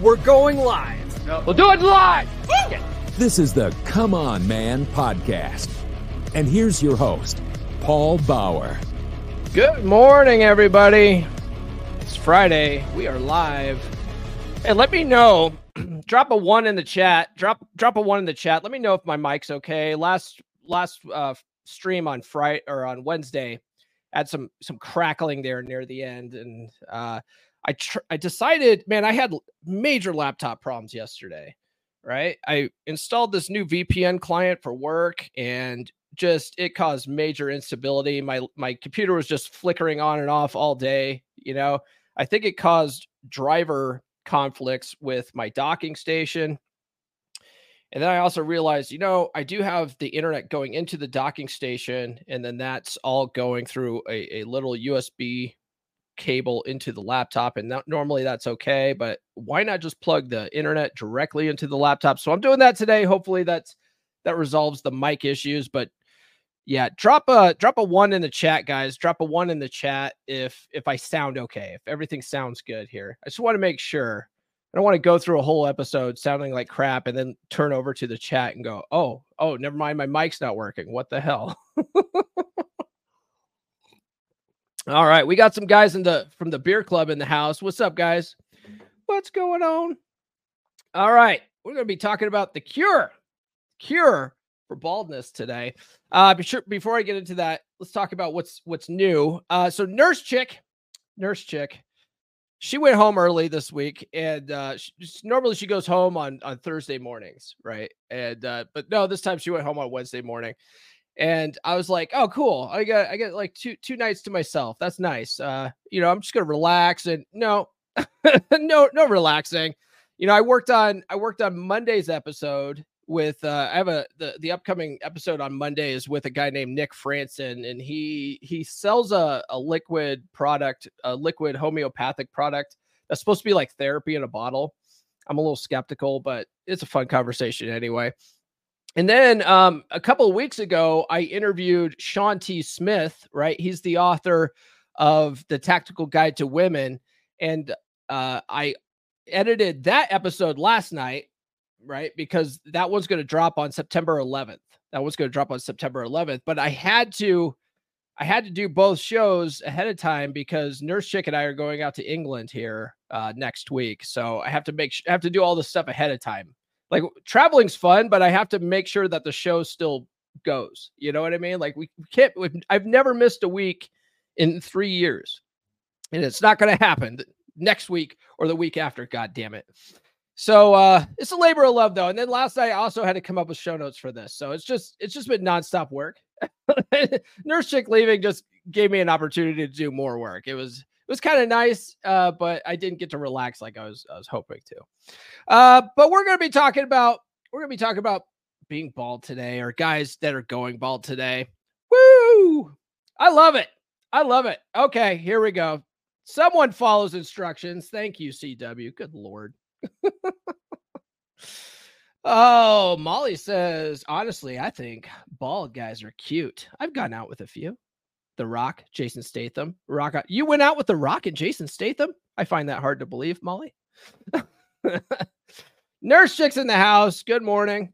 We're going live. No. We'll do it live. This is the Come On Man podcast. And here's your host, Paul Bauer. Good morning, everybody. It's Friday. We are live. And let me know. drop a one in the chat. Drop drop a one in the chat. Let me know if my mic's okay. Last last uh, stream on Friday or on Wednesday had some some crackling there near the end, and uh, I tr- I decided, man, I had major laptop problems yesterday. Right, I installed this new VPN client for work, and just it caused major instability. My my computer was just flickering on and off all day. You know, I think it caused driver conflicts with my docking station. And then I also realized, you know, I do have the internet going into the docking station, and then that's all going through a, a little USB cable into the laptop. And that, normally that's okay, but why not just plug the internet directly into the laptop? So I'm doing that today. Hopefully that's that resolves the mic issues. But yeah, drop a drop a one in the chat, guys. Drop a one in the chat if if I sound okay, if everything sounds good here. I just want to make sure. I don't want to go through a whole episode sounding like crap and then turn over to the chat and go, oh, oh, never mind, my mic's not working. What the hell? All right, we got some guys in the from the beer club in the house. What's up, guys? What's going on? All right, we're going to be talking about the cure, cure for baldness today. Uh, be sure, before I get into that, let's talk about what's what's new. Uh, so nurse chick, nurse chick, she went home early this week, and uh, she, normally she goes home on on Thursday mornings, right? And uh, but no, this time she went home on Wednesday morning, and I was like, oh, cool, I got I got like two two nights to myself. That's nice. Uh, you know, I'm just gonna relax, and no, no, no relaxing. You know, I worked on I worked on Monday's episode with uh, I have a the the upcoming episode on Monday is with a guy named Nick Franson, and he he sells a, a liquid product, a liquid homeopathic product that's supposed to be like therapy in a bottle. I'm a little skeptical, but it's a fun conversation anyway. And then um, a couple of weeks ago, I interviewed Shawn T. Smith. Right, he's the author of the Tactical Guide to Women, and uh, I edited that episode last night right? Because that one's going to drop on September 11th. That one's going to drop on September 11th. But I had to, I had to do both shows ahead of time because Nurse Chick and I are going out to England here uh, next week. So I have to make, I have to do all this stuff ahead of time. Like traveling's fun, but I have to make sure that the show still goes. You know what I mean? Like we can't. I've never missed a week in three years, and it's not going to happen next week or the week after. God damn it. So uh it's a labor of love though. And then last night I also had to come up with show notes for this. So it's just it's just been nonstop work. Nurse chick leaving just gave me an opportunity to do more work. It was was kind of nice, uh, but I didn't get to relax like I was I was hoping to. Uh, but we're gonna be talking about we're gonna be talking about being bald today or guys that are going bald today. Woo! I love it. I love it. Okay, here we go. Someone follows instructions. Thank you, CW. Good lord. oh, Molly says, honestly, I think bald guys are cute. I've gone out with a few. The Rock, Jason Statham. Rock, you went out with The Rock and Jason Statham? I find that hard to believe, Molly. Nurse Chick's in the house. Good morning.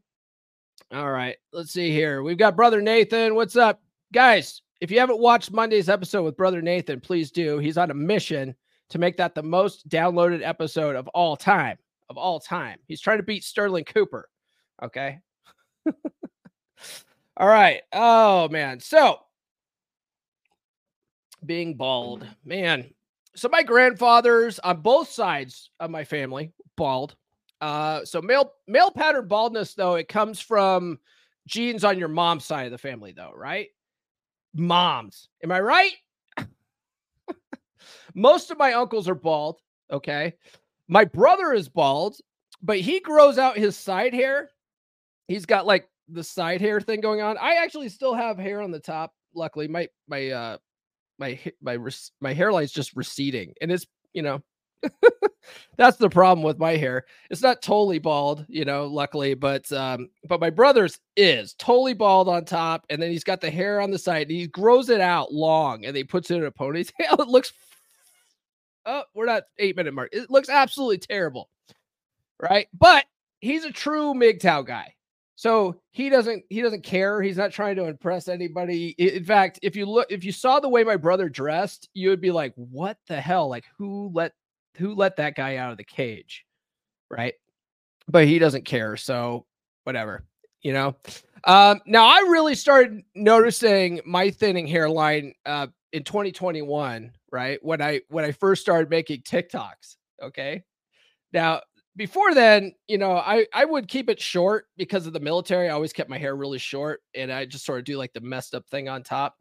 All right, let's see here. We've got Brother Nathan. What's up, guys? If you haven't watched Monday's episode with Brother Nathan, please do. He's on a mission to make that the most downloaded episode of all time. Of all time. He's trying to beat Sterling Cooper. Okay. all right. Oh, man. So, being bald, man. So, my grandfathers on both sides of my family, bald. Uh, so male male pattern baldness, though, it comes from genes on your mom's side of the family, though, right? Moms. Am I right? Most of my uncles are bald. Okay. My brother is bald, but he grows out his side hair. He's got like the side hair thing going on. I actually still have hair on the top. Luckily, my my uh my my my hairline's just receding, and it's you know that's the problem with my hair. It's not totally bald, you know, luckily, but um, but my brother's is totally bald on top, and then he's got the hair on the side, and he grows it out long, and he puts it in a ponytail. It looks Oh, we're not eight minute mark. It looks absolutely terrible. right? But he's a true MGTOW guy. So he doesn't he doesn't care. He's not trying to impress anybody. In fact, if you look if you saw the way my brother dressed, you would be like, "What the hell? Like who let who let that guy out of the cage?" Right? But he doesn't care. So whatever, you know. Um, now I really started noticing my thinning hairline uh, in 2021, right? When I when I first started making TikToks. Okay. Now before then, you know, I I would keep it short because of the military. I always kept my hair really short, and I just sort of do like the messed up thing on top.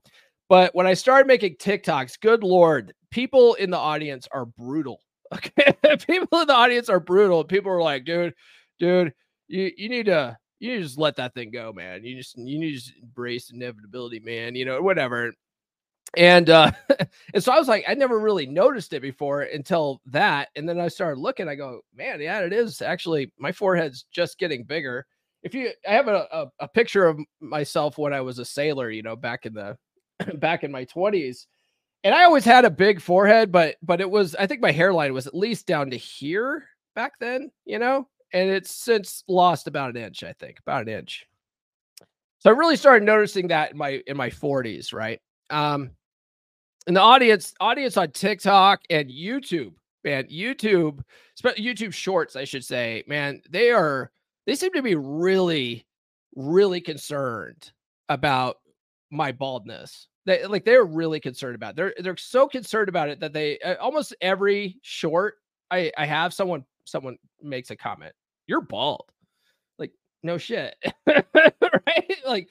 But when I started making TikToks, good lord, people in the audience are brutal. Okay, people in the audience are brutal. People are like, dude, dude, you you need to you just let that thing go, man. You just you need to embrace inevitability, man. You know, whatever. And uh and so I was like, I never really noticed it before until that. And then I started looking, I go, man, yeah, it is actually my forehead's just getting bigger. If you I have a, a, a picture of myself when I was a sailor, you know, back in the back in my 20s. And I always had a big forehead, but but it was I think my hairline was at least down to here back then, you know, and it's since lost about an inch, I think, about an inch. So I really started noticing that in my in my 40s, right? Um, and the audience audience on TikTok and YouTube, man, YouTube, YouTube Shorts, I should say, man, they are they seem to be really, really concerned about my baldness. They like they're really concerned about. It. They're they're so concerned about it that they uh, almost every short I I have someone someone makes a comment. You're bald. Like no shit. right? Like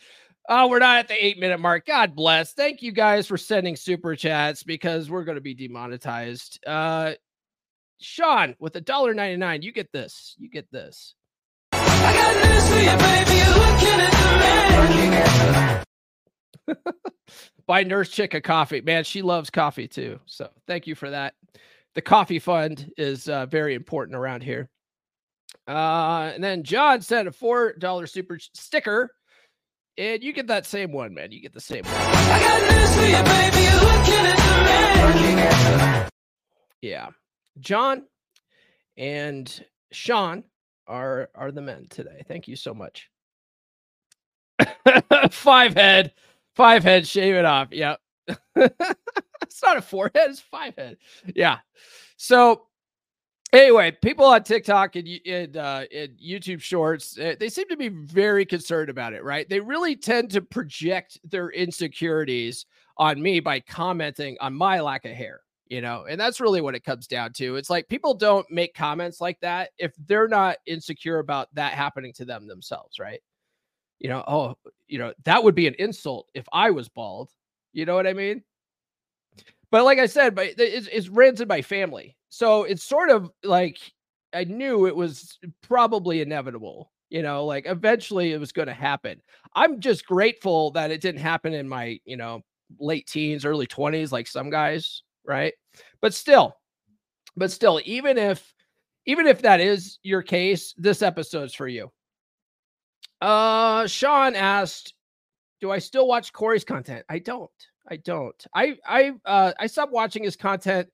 Oh, we're not at the eight minute mark. God bless. Thank you guys for sending super chats because we're going to be demonetized. Uh, Sean with a dollar ninety nine. You get this. You get this. Buy Nurse Chick a coffee. Man, she loves coffee too. So thank you for that. The coffee fund is uh, very important around here. Uh, and then John sent a four dollar super sticker and you get that same one, man. You get the same one. Yeah. John and Sean are are the men today. Thank you so much. five head. Five head, shave it off. Yep. it's not a forehead, it's five head. Yeah. So Anyway, people on TikTok and, and, uh, and YouTube Shorts, uh, they seem to be very concerned about it, right? They really tend to project their insecurities on me by commenting on my lack of hair, you know, and that's really what it comes down to. It's like people don't make comments like that if they're not insecure about that happening to them themselves, right? You know, oh, you know, that would be an insult if I was bald. You know what I mean? But like I said, but it's, it's runs in my family. So it's sort of like I knew it was probably inevitable. You know, like eventually it was going to happen. I'm just grateful that it didn't happen in my, you know, late teens, early 20s, like some guys, right? But still, but still, even if even if that is your case, this episode's for you. Uh Sean asked, Do I still watch Corey's content? I don't. I don't. I I uh I stopped watching his content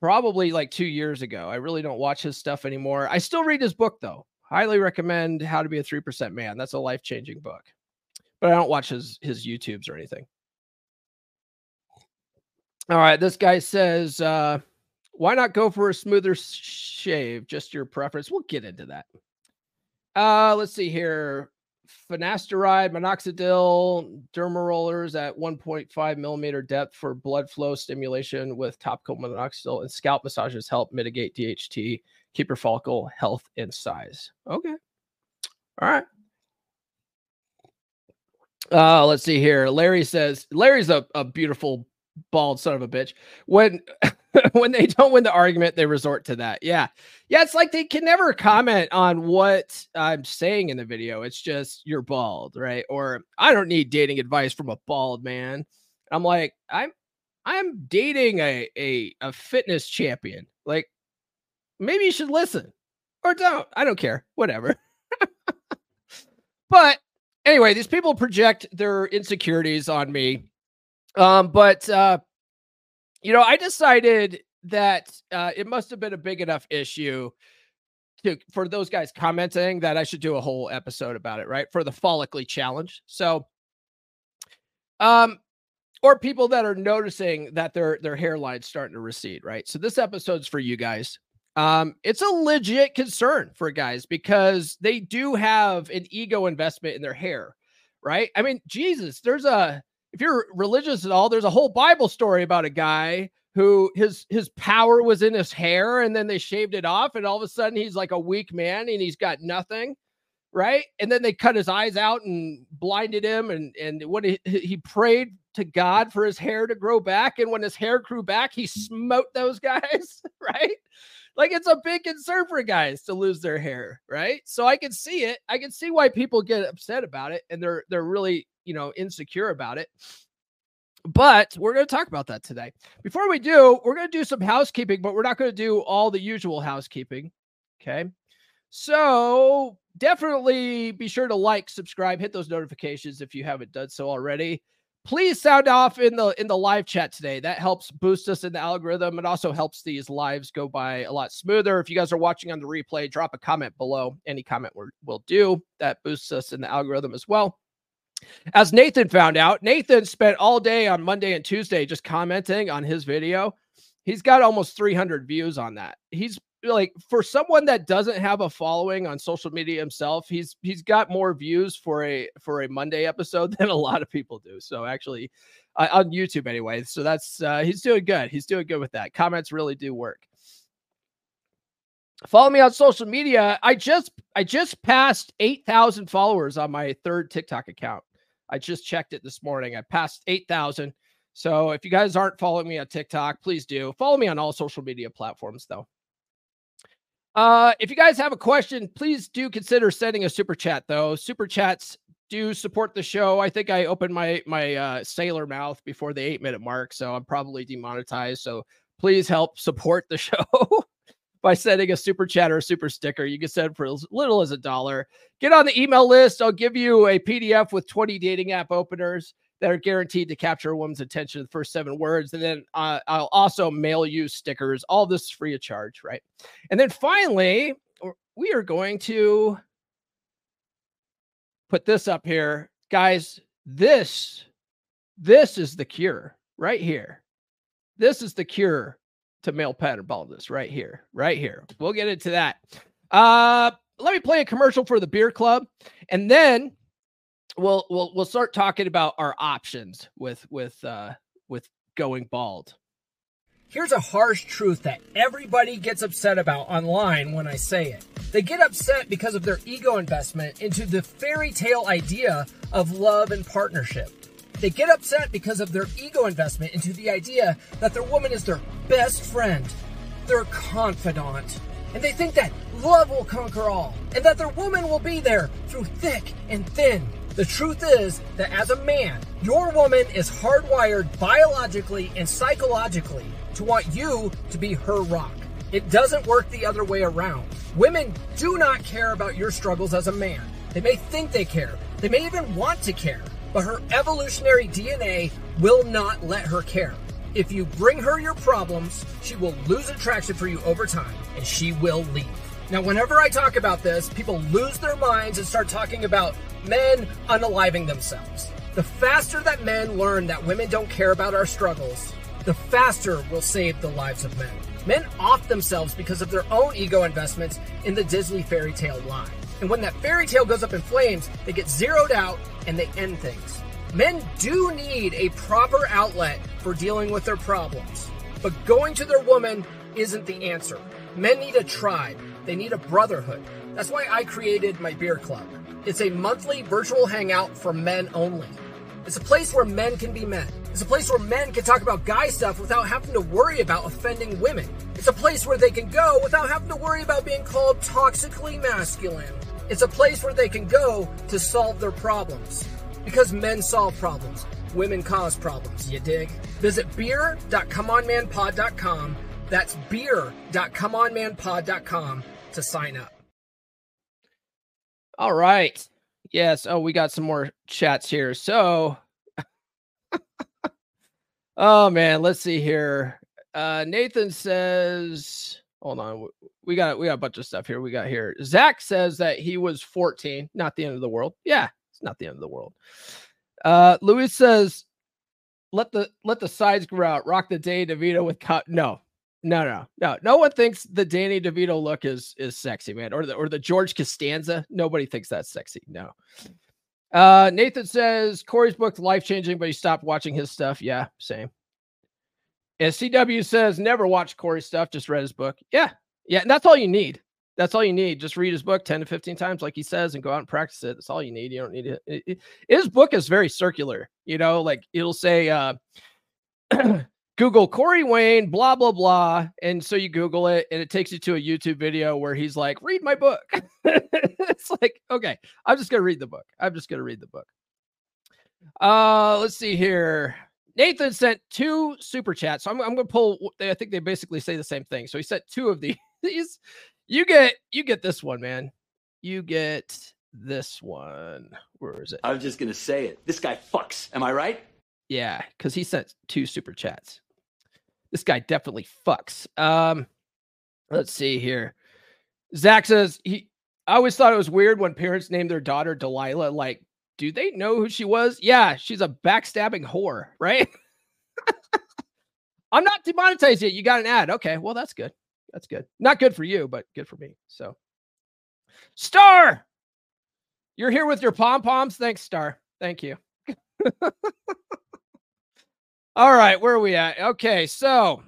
probably like two years ago. I really don't watch his stuff anymore. I still read his book though. Highly recommend How to Be a Three Percent Man. That's a life changing book. But I don't watch his his YouTubes or anything. All right, this guy says, uh, "Why not go for a smoother shave? Just your preference." We'll get into that. Uh, let's see here finasteride, minoxidil, derma rollers at 1.5 millimeter depth for blood flow stimulation with topical minoxidil, and scalp massages help mitigate DHT, keep your follicle health and size. Okay. All right. Uh, let's see here. Larry says Larry's a, a beautiful bald son of a bitch. When when they don't win the argument, they resort to that. Yeah. Yeah. It's like they can never comment on what I'm saying in the video. It's just you're bald, right? Or I don't need dating advice from a bald man. I'm like, I'm I'm dating a a, a fitness champion. Like, maybe you should listen or don't. I don't care. Whatever. but anyway, these people project their insecurities on me. Um, but uh you know, I decided that uh, it must have been a big enough issue to for those guys commenting that I should do a whole episode about it, right? For the follically challenge. So um or people that are noticing that their their hairline's starting to recede, right? So this episode's for you guys. Um, it's a legit concern for guys because they do have an ego investment in their hair, right? I mean, Jesus, there's a if you're religious at all, there's a whole Bible story about a guy who his his power was in his hair and then they shaved it off and all of a sudden he's like a weak man and he's got nothing right? And then they cut his eyes out and blinded him and and when he, he prayed to god for his hair to grow back and when his hair grew back he smote those guys right like it's a big concern for guys to lose their hair right so i can see it i can see why people get upset about it and they're they're really you know insecure about it but we're going to talk about that today. Before we do, we're going to do some housekeeping, but we're not going to do all the usual housekeeping. Okay. So definitely be sure to like, subscribe, hit those notifications if you haven't done so already. Please sound off in the in the live chat today. That helps boost us in the algorithm. It also helps these lives go by a lot smoother. If you guys are watching on the replay, drop a comment below. Any comment will do. That boosts us in the algorithm as well. As Nathan found out, Nathan spent all day on Monday and Tuesday just commenting on his video. He's got almost 300 views on that. He's like for someone that doesn't have a following on social media himself, he's he's got more views for a for a Monday episode than a lot of people do. So actually, uh, on YouTube anyway. So that's uh, he's doing good. He's doing good with that. Comments really do work. Follow me on social media. I just I just passed 8,000 followers on my third TikTok account. I just checked it this morning. I passed 8,000. So if you guys aren't following me on TikTok, please do. Follow me on all social media platforms, though. Uh, if you guys have a question, please do consider sending a super chat, though. Super chats do support the show. I think I opened my my uh, sailor mouth before the eight minute mark, so I'm probably demonetized. So please help support the show by sending a super chat or a super sticker. You can send for as little as a dollar. Get on the email list. I'll give you a PDF with 20 dating app openers that are guaranteed to capture a woman's attention in the first seven words. And then uh, I'll also mail you stickers. All this is free of charge, right? And then finally, we are going to put this up here. Guys, this, this is the cure right here. This is the cure to male pattern baldness right here, right here. We'll get into that. Uh, let me play a commercial for the beer club, and then we'll we'll we'll start talking about our options with with uh with going bald. Here's a harsh truth that everybody gets upset about online when I say it. They get upset because of their ego investment into the fairy tale idea of love and partnership. They get upset because of their ego investment into the idea that their woman is their best friend, their confidant, and they think that love will conquer all and that their woman will be there through thick and thin. The truth is that as a man, your woman is hardwired biologically and psychologically to want you to be her rock. It doesn't work the other way around. Women do not care about your struggles as a man. They may think they care, they may even want to care, but her evolutionary DNA will not let her care. If you bring her your problems, she will lose attraction for you over time and she will leave. Now, whenever I talk about this, people lose their minds and start talking about men unaliving themselves. The faster that men learn that women don't care about our struggles, the faster we'll save the lives of men. Men off themselves because of their own ego investments in the Disney fairy tale lie. And when that fairy tale goes up in flames, they get zeroed out and they end things. Men do need a proper outlet for dealing with their problems, but going to their woman isn't the answer. Men need a tribe, they need a brotherhood. That's why I created my beer club. It's a monthly virtual hangout for men only. It's a place where men can be men. It's a place where men can talk about guy stuff without having to worry about offending women. It's a place where they can go without having to worry about being called toxically masculine. It's a place where they can go to solve their problems. Because men solve problems, women cause problems, you dig? Visit beer.comeonmanpod.com. That's beer.comeonmanpod.com to sign up. All right. Yes. Oh, we got some more chats here. So, oh man, let's see here. Uh, Nathan says, hold on, we got we got a bunch of stuff here. We got here. Zach says that he was 14, not the end of the world. Yeah, it's not the end of the world. Uh Luis says, let the let the sides grow out, rock the Danny DeVito with cut. No, no, no, no. No one thinks the Danny DeVito look is is sexy, man. Or the or the George Costanza. Nobody thinks that's sexy. No. Uh Nathan says Corey's book life changing, but he stopped watching his stuff. Yeah, same. And CW says never watch Corey's stuff, just read his book. Yeah, yeah, and that's all you need. That's all you need. Just read his book 10 to 15 times, like he says, and go out and practice it. That's all you need. You don't need it. it, it his book is very circular, you know, like it'll say, uh, Google Corey Wayne, blah, blah, blah. And so you Google it and it takes you to a YouTube video where he's like, read my book. it's like, okay, I'm just going to read the book. I'm just going to read the book. Uh, let's see here. Nathan sent two super chats. So I'm, I'm going to pull, I think they basically say the same thing. So he sent two of these. You get you get this one, man. You get this one. Where is it? I was just gonna say it. This guy fucks. Am I right? Yeah, because he sent two super chats. This guy definitely fucks. Um, let's see here. Zach says he. I always thought it was weird when parents named their daughter Delilah. Like, do they know who she was? Yeah, she's a backstabbing whore, right? I'm not demonetized yet. You got an ad. Okay, well that's good that's good. Not good for you, but good for me. So, Star, you're here with your pom poms. Thanks, Star. Thank you. All right, where are we at? Okay, so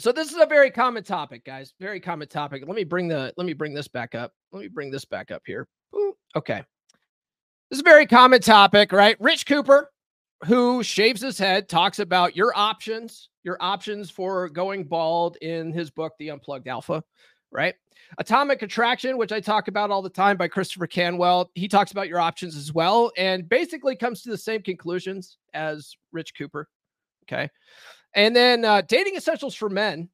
so this is a very common topic, guys. Very common topic. Let me bring the let me bring this back up. Let me bring this back up here. Ooh, okay. This is a very common topic, right? Rich Cooper, who shaves his head, talks about your options your options for going bald in his book, The Unplugged Alpha, right? Atomic Attraction, which I talk about all the time by Christopher Canwell, he talks about your options as well and basically comes to the same conclusions as Rich Cooper. Okay. And then uh, Dating Essentials for Men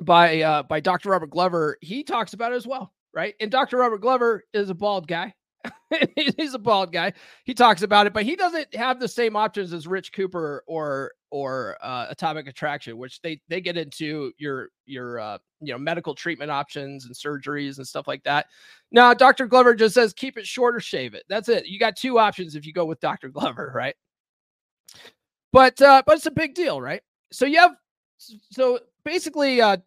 by uh, by Dr. Robert Glover, he talks about it as well, right? And Dr. Robert Glover is a bald guy. he's a bald guy. He talks about it, but he doesn't have the same options as Rich Cooper or or uh, Atomic Attraction, which they they get into your your uh, you know medical treatment options and surgeries and stuff like that. Now, Dr. Glover just says keep it short or shave it. That's it. You got two options if you go with Dr. Glover, right? But uh, but it's a big deal, right? So you have so basically uh,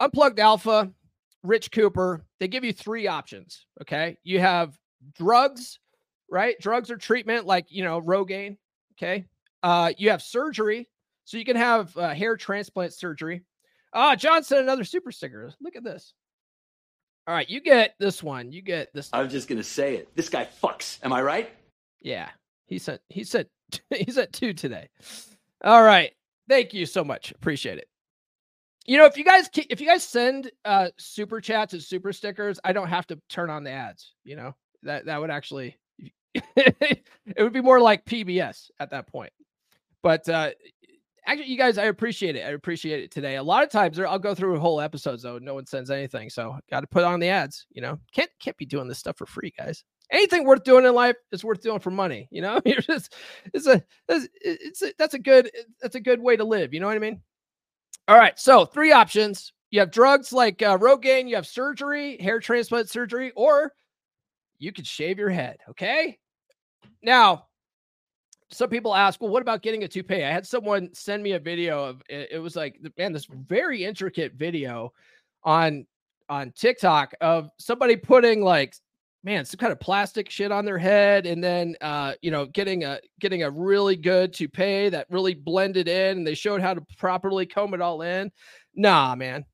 unplugged alpha, Rich Cooper. They give you three options. Okay, you have drugs, right? Drugs or treatment like, you know, Rogaine. Okay. Uh, you have surgery. So you can have uh, hair transplant surgery. Ah, uh, Johnson, another super sticker. Look at this. All right, you get this one. You get this. I was just gonna say it. This guy fucks. Am I right? Yeah, he said. He said. he said two today. All right, thank you so much. appreciate it. You know, if you guys if you guys send uh super chats and super stickers, I don't have to turn on the ads. You know, that that would actually it would be more like PBS at that point. But uh actually you guys I appreciate it. I appreciate it today. A lot of times I'll go through a whole episode though no one sends anything. So got to put on the ads, you know. Can't can't be doing this stuff for free, guys. Anything worth doing in life is worth doing for money, you know? You're just it's a it's, it's a, that's a good that's a good way to live, you know what I mean? All right, so three options. You have drugs like uh, Rogaine, you have surgery, hair transplant surgery, or you could shave your head. Okay. Now, some people ask, well, what about getting a toupee? I had someone send me a video of it, was like, man, this very intricate video on on TikTok of somebody putting like man some kind of plastic shit on their head and then uh you know getting a getting a really good toupee that really blended in and they showed how to properly comb it all in nah man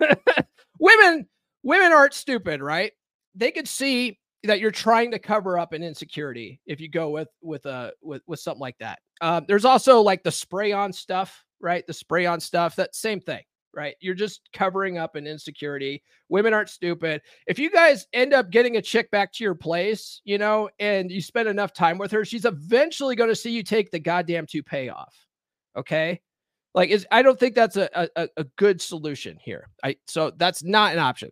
women women aren't stupid right they could see that you're trying to cover up an insecurity if you go with with a with with something like that. Um, there's also like the spray on stuff, right? The spray on stuff, that same thing, right? You're just covering up an insecurity. Women aren't stupid. If you guys end up getting a chick back to your place, you know, and you spend enough time with her, she's eventually going to see you take the goddamn toupee off. Okay. Like, is I don't think that's a, a, a good solution here. I so that's not an option.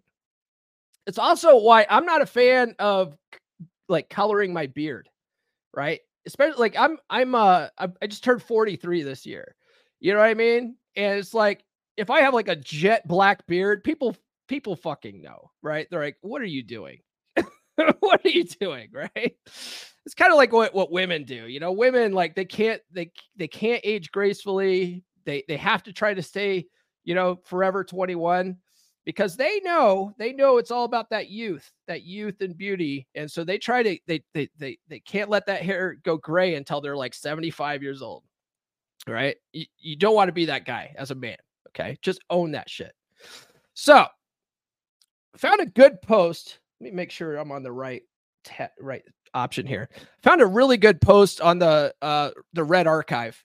It's also why I'm not a fan of like coloring my beard, right? Especially like I'm I'm uh I just turned 43 this year. You know what I mean? And it's like if I have like a jet black beard, people people fucking know, right? They're like, what are you doing? what are you doing, right? It's kind of like what, what women do. You know, women like they can't they they can't age gracefully. They they have to try to stay, you know, forever 21 because they know they know it's all about that youth that youth and beauty and so they try to they they they, they can't let that hair go gray until they're like 75 years old right you, you don't want to be that guy as a man okay just own that shit so found a good post let me make sure i'm on the right te- right option here found a really good post on the uh the red archive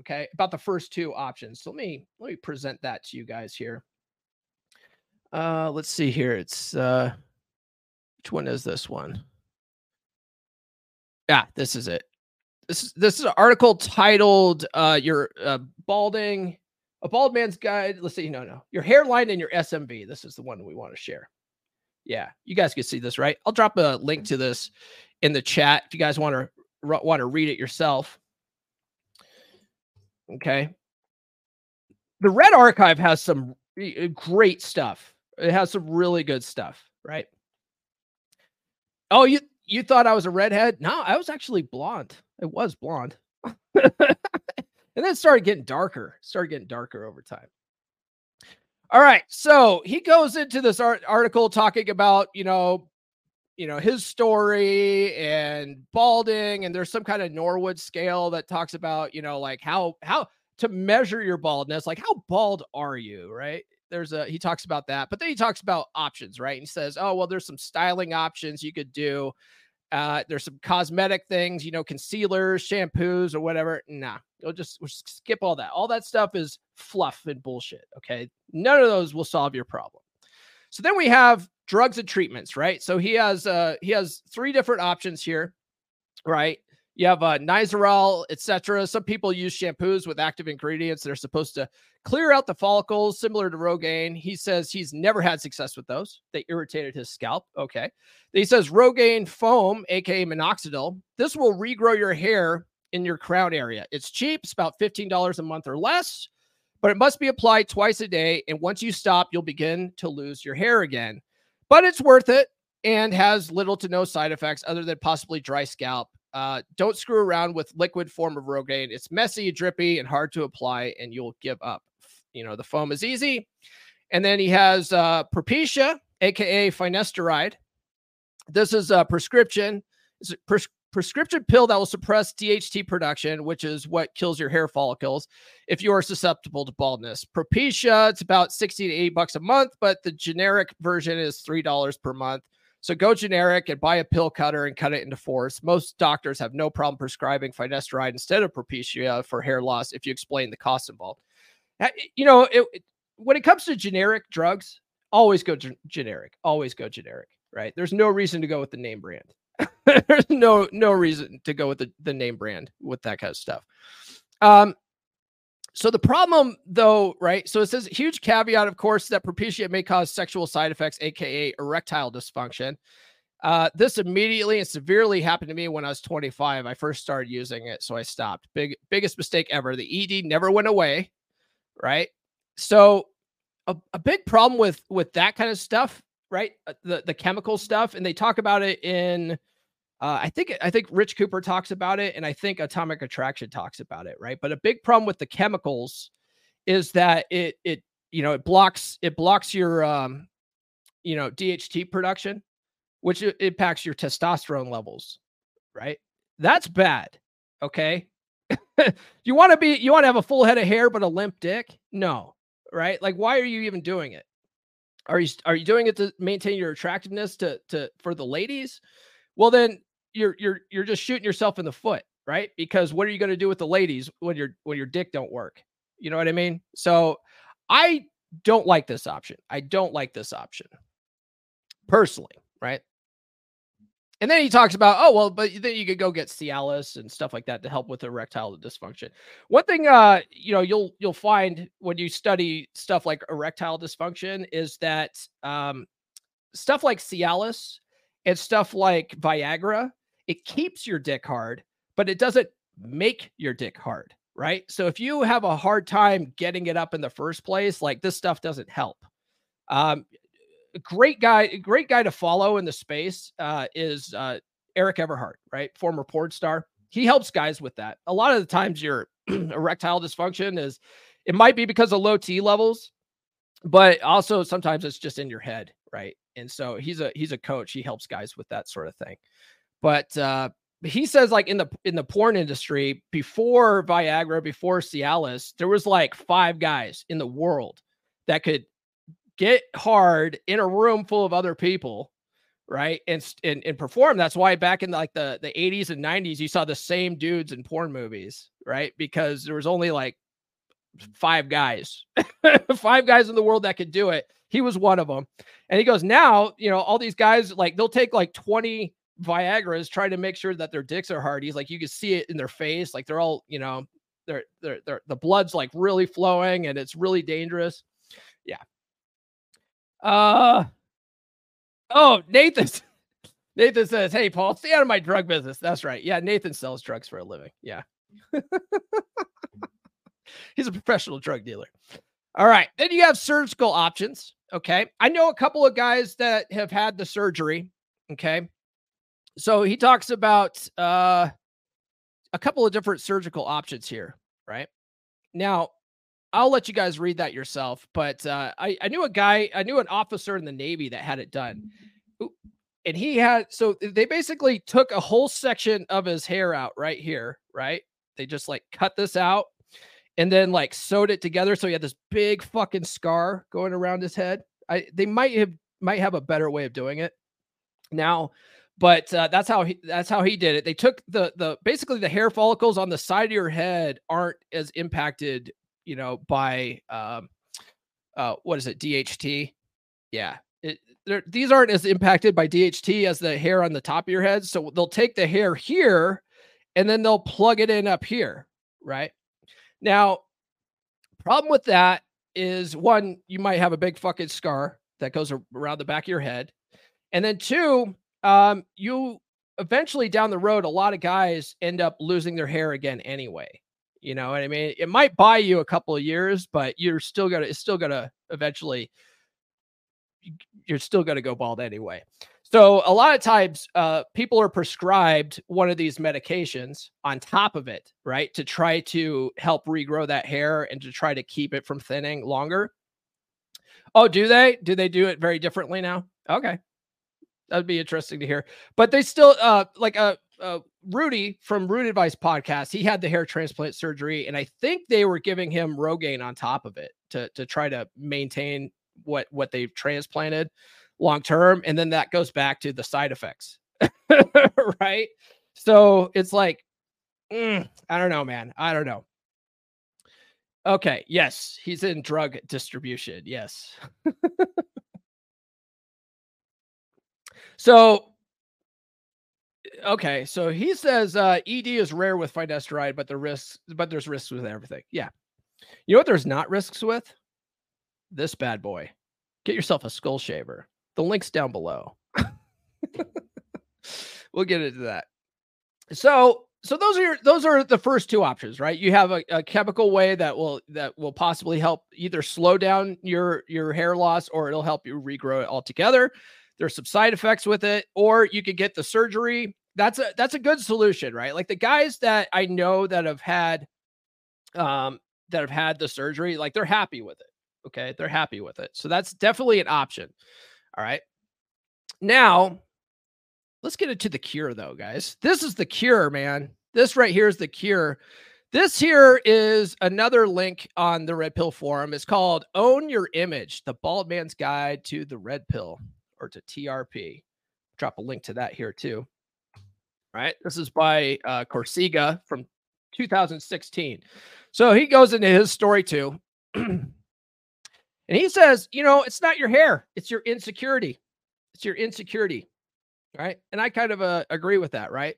okay about the first two options so let me let me present that to you guys here uh, let's see here. It's uh, which one is this one? Yeah, this is it. This is this is an article titled uh, "Your uh, Balding, a Bald Man's Guide." Let's see. No, no, your hairline and your SMV. This is the one we want to share. Yeah, you guys can see this, right? I'll drop a link to this in the chat if you guys want to want to read it yourself. Okay. The Red Archive has some great stuff it has some really good stuff, right? Oh, you you thought I was a redhead? No, I was actually blonde. It was blonde. and then it started getting darker, started getting darker over time. All right. So he goes into this art- article talking about, you know, you know, his story and balding. And there's some kind of Norwood scale that talks about, you know, like how, how to measure your baldness, like how bald are you? Right there's a he talks about that, but then he talks about options, right? And he says, "Oh, well, there's some styling options you could do. Uh, there's some cosmetic things, you know, concealers, shampoos, or whatever. Nah, we'll just we'll skip all that. All that stuff is fluff and bullshit. Okay, none of those will solve your problem. So then we have drugs and treatments, right? So he has uh he has three different options here, right? You have uh, Nizoral, etc. Some people use shampoos with active ingredients that are supposed to clear out the follicles, similar to Rogaine. He says he's never had success with those. They irritated his scalp. Okay. He says Rogaine foam, aka minoxidil, this will regrow your hair in your crown area. It's cheap, it's about $15 a month or less, but it must be applied twice a day. And once you stop, you'll begin to lose your hair again. But it's worth it and has little to no side effects other than possibly dry scalp uh, don't screw around with liquid form of Rogaine. It's messy, drippy, and hard to apply, and you'll give up. You know, the foam is easy. And then he has uh, Propecia, aka finasteride. This is a prescription. It's a pres- prescription pill that will suppress DHT production, which is what kills your hair follicles if you are susceptible to baldness. Propecia, it's about 60 to 80 bucks a month, but the generic version is $3 per month. So go generic and buy a pill cutter and cut it into fours. Most doctors have no problem prescribing finasteride instead of Propecia for hair loss if you explain the cost involved. You know, it, it, when it comes to generic drugs, always go generic. Always go generic, right? There's no reason to go with the name brand. There's no no reason to go with the, the name brand with that kind of stuff. Um, so the problem, though, right? So it says huge caveat, of course, that Propecia may cause sexual side effects, aka erectile dysfunction. Uh, this immediately and severely happened to me when I was 25. I first started using it, so I stopped. Big biggest mistake ever. The ED never went away, right? So a, a big problem with with that kind of stuff, right? Uh, the the chemical stuff, and they talk about it in uh, I think I think Rich Cooper talks about it, and I think Atomic Attraction talks about it, right? But a big problem with the chemicals is that it it you know it blocks it blocks your um you know DHT production, which impacts your testosterone levels, right? That's bad. Okay. you want to be you want to have a full head of hair but a limp dick? No, right? Like why are you even doing it? Are you are you doing it to maintain your attractiveness to to for the ladies? Well then you're you're you're just shooting yourself in the foot, right? Because what are you going to do with the ladies when your when your dick don't work? You know what I mean? So I don't like this option. I don't like this option personally, right? And then he talks about, oh well, but then you could go get Cialis and stuff like that to help with erectile dysfunction. One thing, uh, you know, you'll you'll find when you study stuff like erectile dysfunction is that um, stuff like Cialis and stuff like Viagra it keeps your dick hard, but it doesn't make your dick hard, right? So if you have a hard time getting it up in the first place, like this stuff doesn't help. Um, a great guy, great guy to follow in the space uh, is uh, Erik Everhard, right? Former porn star. He helps guys with that. A lot of the times your erectile dysfunction is it might be because of low T levels, but also sometimes it's just in your head, right? And so he's a he's a coach. He helps guys with that sort of thing. But uh he says like in the in the porn industry before Viagra, before Cialis, there was like five guys in the world that could get hard in a room full of other people right and, and and perform. That's why back in like the the 80s and 90s you saw the same dudes in porn movies right because there was only like five guys five guys in the world that could do it. He was one of them and he goes now you know all these guys like they'll take like 20 viagra's trying to make sure that their dicks are hard he's like you can see it in their face like they're all you know they're they're, they're the blood's like really flowing and it's really dangerous yeah uh oh, Nathan. Nathan says, Hey, Paul, stay out of my drug business. That's right. Yeah, Nathan sells drugs for a living. Yeah. He's a professional drug dealer. All right. Then you have surgical options. Okay. I know a couple of guys that have had the surgery. Okay. So he talks about uh, a couple of different surgical options here. Right. Now, I'll let you guys read that yourself. But uh, I, I knew a guy, I knew an officer in the Navy that had it done. And he had, so they basically took a whole section of his hair out right here, right? They just like cut this out and then like sewed it together. So he had this big fucking scar going around his head. I, they might have, might have a better way of doing it now but uh, that's how he that's how he did it. They took the the basically the hair follicles on the side of your head aren't as impacted you know, by um, uh, what is it, DHT? Yeah, it, these aren't as impacted by DHT as the hair on the top of your head. So they'll take the hair here and then they'll plug it in up here, right? Now, problem with that is one, you might have a big fucking scar that goes around the back of your head. And then two, um, you eventually down the road, a lot of guys end up losing their hair again anyway. You know what I mean? It might buy you a couple of years, but you're still gonna it's still gonna eventually you're still gonna go bald anyway. So a lot of times uh, people are prescribed one of these medications on top of it, right? To try to help regrow that hair and to try to keep it from thinning longer. Oh, do they? Do they do it very differently now? Okay. That'd be interesting to hear. But they still uh like uh, uh, Rudy from Root Advice podcast, he had the hair transplant surgery, and I think they were giving him Rogaine on top of it to to try to maintain what what they've transplanted long term, and then that goes back to the side effects, right? So it's like, mm, I don't know, man, I don't know. Okay, yes, he's in drug distribution. Yes. so okay, so he says uh, ED is rare with finasteride, but the risks, but there's risks with everything. Yeah, you know what? There's not risks with this bad boy. Get yourself a skull shaver. The link's down below. we'll get into that. So, so those are your, those are the first two options, right? You have a, a chemical way that will that will possibly help either slow down your your hair loss or it'll help you regrow it altogether. There's some side effects with it, or you could get the surgery that's a that's a good solution, right? Like the guys that I know that have had um that have had the surgery, like they're happy with it. Okay, they're happy with it. So that's definitely an option. All right. Now, let's get into the cure though, guys. This is the cure, man. This right here is the cure. This here is another link on the Red Pill forum. It's called Own Your Image, the bald man's guide to the red pill or to TRP. Drop a link to that here too right? This is by uh, Corsiga from 2016. So he goes into his story too. and he says, you know, it's not your hair, it's your insecurity. It's your insecurity. Right. And I kind of uh, agree with that. Right.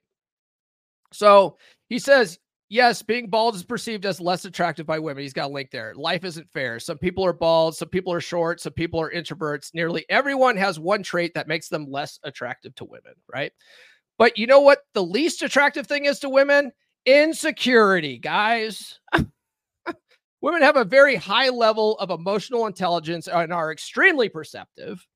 So he says, yes, being bald is perceived as less attractive by women. He's got a link there. Life isn't fair. Some people are bald, some people are short, some people are introverts. Nearly everyone has one trait that makes them less attractive to women. Right. But you know what the least attractive thing is to women? Insecurity, guys. women have a very high level of emotional intelligence and are extremely perceptive.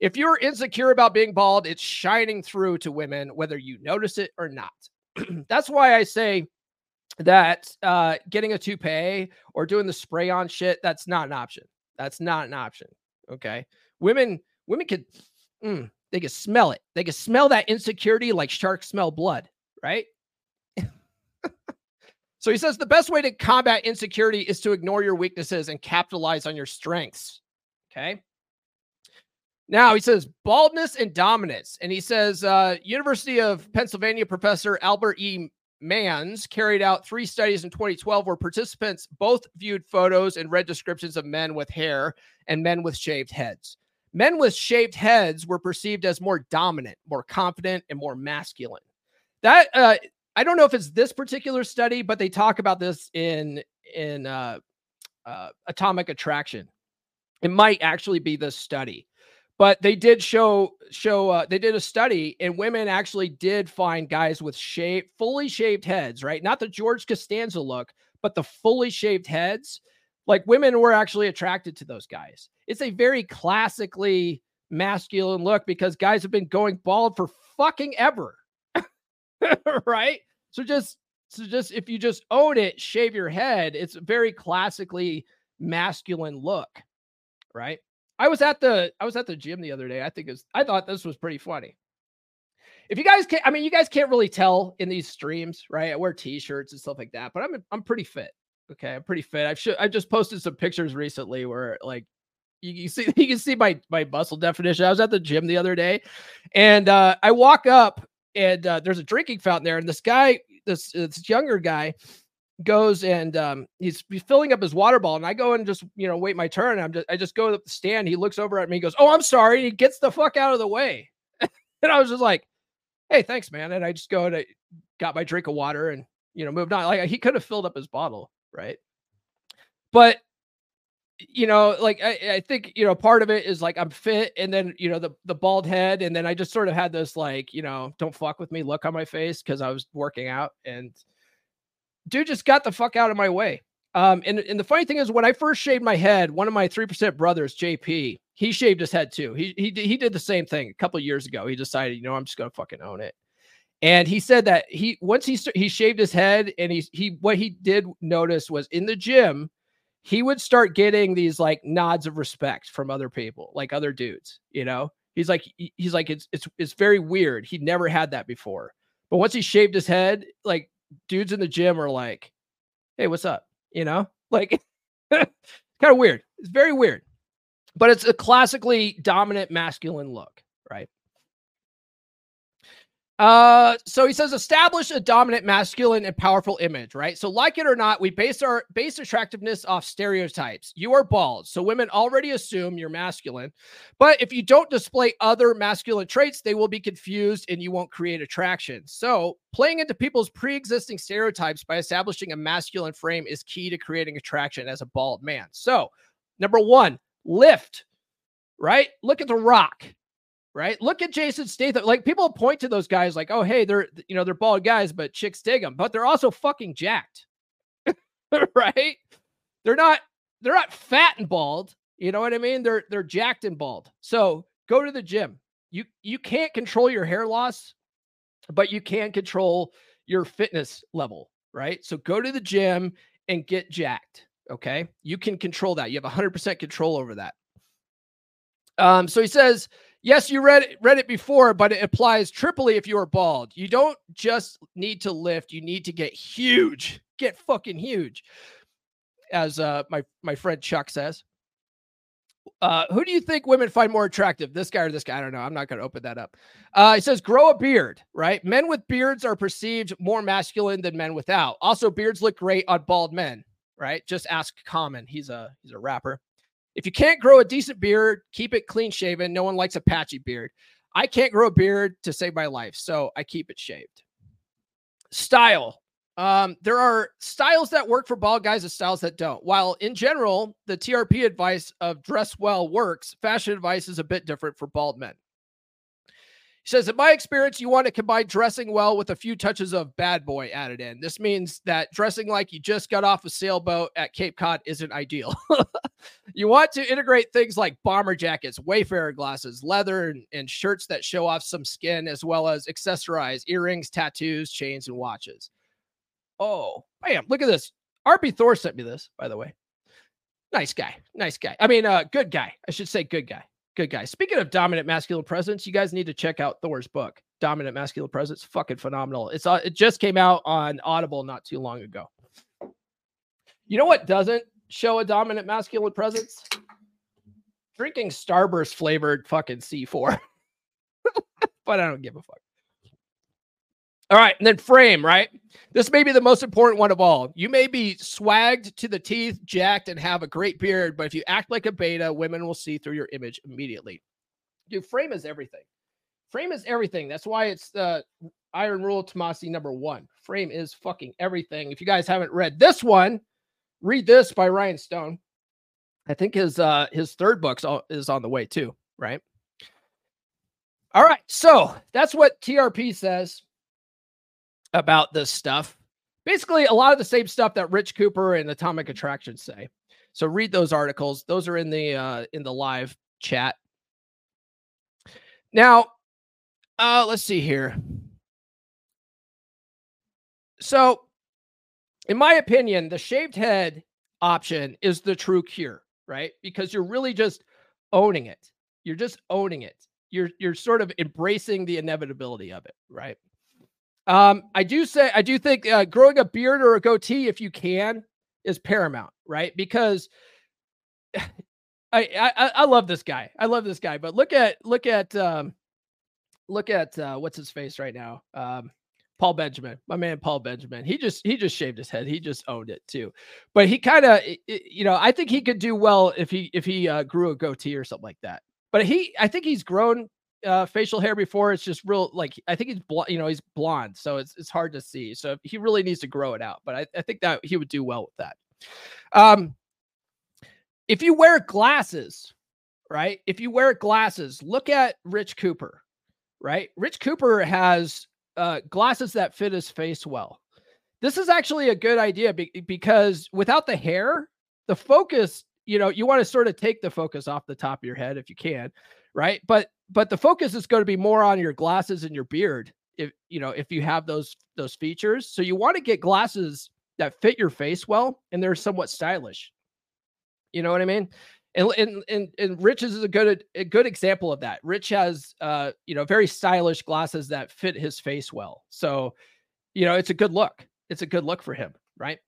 If you're insecure about being bald, it's shining through to women, whether you notice it or not. That's why I say that uh, getting a toupee or doing the spray on shit, that's not an option. That's not an option. Okay. Women, women could, mm, they can smell it. They can smell that insecurity like sharks smell blood, right? so he says the best way to combat insecurity is to ignore your weaknesses and capitalize on your strengths. Okay. Now he says baldness and dominance. And he says uh, University of Pennsylvania professor Albert E. Mannes carried out three studies in 2012 where participants both viewed photos and read descriptions of men with hair and men with shaved heads. Men with shaved heads were perceived as more dominant, more confident, and more masculine. That uh, I don't know if it's this particular study, but they talk about this in in uh, uh, Atomic Attraction. It might actually be this study but they did show show uh, they did a study and women actually did find guys with shaved fully shaved heads right? Not the george costanza look but the fully shaved heads. Like women were actually attracted to those guys. It's a very classically masculine look because guys have been going bald for fucking ever right? So just so just if you just own it shave your head it's a very classically masculine look right I was at the I was at the gym the other day. I think it's I thought this was pretty funny. If you guys can't, I mean, you guys can't really tell in these streams, right? I wear t-shirts and stuff like that, but I'm I'm pretty fit. Okay, I'm pretty fit. I've sh- I just posted some pictures recently where like you, you see you can see my my muscle definition. I was at the gym the other day, and uh, I walk up and uh, there's a drinking fountain there, and this guy, this this younger guy, goes and um, he's, he's filling up his water bottle, and I go and just you know wait my turn. I'm just I just go to the stand. He looks over at me. He goes, "Oh, I'm sorry." And he gets the fuck out of the way, and I was just like, "Hey, thanks, man." And I just go and I got my drink of water and you know moved on. Like he could have filled up his bottle, right? But you know, like I, I think you know part of it is like I'm fit, and then you know the the bald head, and then I just sort of had this like you know don't fuck with me look on my face because I was working out and dude just got the fuck out of my way. Um, and, and the funny thing is, when I first shaved my head, one of my 3% brothers, JP, he shaved his head too. He, he, he did the same thing a couple years ago. He decided, you know, I'm just going to fucking own it. And he said that he, once he, he shaved his head and he, he, what he did notice was in the gym, he would start getting these like nods of respect from other people, like other dudes, you know, he's like, he's like, it's, it's, it's very weird. He never had that before. But once he shaved his head, like dudes in the gym are like, hey, what's up? You know, like kind of weird. It's very weird, but it's a classically dominant masculine look, right? Uh, so he says establish a dominant, masculine, and powerful image, right? So, like it or not, we base our base attractiveness off stereotypes. You are bald, so women already assume you're masculine. But if you don't display other masculine traits, they will be confused and you won't create attraction. So, playing into people's pre-existing stereotypes by establishing a masculine frame is key to creating attraction as a bald man. So, number one, lift, right? Look at the rock right? Look at Jason Statham. Like people point to those guys like, oh, hey, they're you know they're bald guys, but chicks dig them, but they're also fucking jacked, right? They're not they're not fat and bald. You know what I mean? They're they're jacked and bald. So go to the gym. You you can't control your hair loss, but you can control your fitness level, right? So go to the gym and get jacked. Okay. You can control that. You have 100% control over that. Um, so he says, Yes, you read it, read it before, but it applies triply if you are bald. You don't just need to lift; you need to get huge, get fucking huge, as uh, my my friend Chuck says. Uh, who do you think women find more attractive, this guy or this guy? I don't know. I'm not going to open that up. Uh, he says, grow a beard, right? Men with beards are perceived more masculine than men without. Also, beards look great on bald men, right? Just ask Common. He's a he's a rapper. If you can't grow a decent beard, keep it clean shaven. No one likes a patchy beard. I can't grow a beard to save my life, so I keep it shaved. Style. Um, there are styles that work for bald guys and styles that don't. While in general, the TRP advice of dress well works, fashion advice is a bit different for bald men. He says, in my experience, you want to combine dressing well with a few touches of bad boy added in. This means that dressing like you just got off a sailboat at Cape Cod isn't ideal. you want to integrate things like bomber jackets, wayfarer glasses, leather, and, and shirts that show off some skin, as well as accessorize earrings, tattoos, chains, and watches. Oh, bam! Look at this. RP Thor sent me this, by the way. Nice guy. Nice guy. I mean, uh, good guy. I should say good guy. Good guy. Speaking of dominant masculine presence, you guys need to check out Thor's book, Dominant Masculine Presence. Fucking phenomenal. It's uh, it just came out on Audible not too long ago. You know what doesn't show a dominant masculine presence? Drinking Starburst flavored fucking C4. but I don't give a fuck. All right. And then frame, right? This may be the most important one of all. You may be swagged to the teeth, jacked, and have a great beard, but if you act like a beta, women will see through your image immediately. Dude, frame is everything. Frame is everything. That's why it's the Iron Rule Tomassi number one. Frame is fucking everything. If you guys haven't read this one, read this by Ryan Stone. I think his uh his third book is on the way too, right? All right, so that's what TRP says about this stuff. Basically, a lot of the same stuff that Rich Cooper and Atomic Attraction say. So read those articles. Those are in the uh, in the live chat. Now, uh, let's see here. So, in my opinion, the shaved head option is the true cure, right? Because you're really just owning it. You're just owning it. You're you're sort of embracing the inevitability of it, right? Um, I do say I do think uh, growing a beard or a goatee, if you can, is paramount, right? Because I, I I love this guy. I love this guy. But look at look at um, look at uh, what's his face right now. Um, Paul Benjamin, my man Paul Benjamin. He just he just shaved his head. He just owned it too. But he kind of you know I think he could do well if he if he uh, grew a goatee or something like that. But he I think he's grown uh, facial hair before. It's just real like I think he's bl- you know he's blonde, so it's it's hard to see. So he really needs to grow it out. But I, I think that he would do well with that. Um, if you wear glasses, right? If you wear glasses, look at Rich Cooper, right? Rich Cooper has uh, glasses that fit his face well. This is actually a good idea be- because without the hair, the focus, you know, you want to sort of take the focus off the top of your head if you can, right? But but the focus is going to be more on your glasses and your beard if you know if you have those those features. So you want to get glasses that fit your face well and they're somewhat stylish. You know what i mean? And and and, and rich is a good a good example of that. Rich has uh you know very stylish glasses that fit his face well. So you know it's a good look. It's a good look for him right?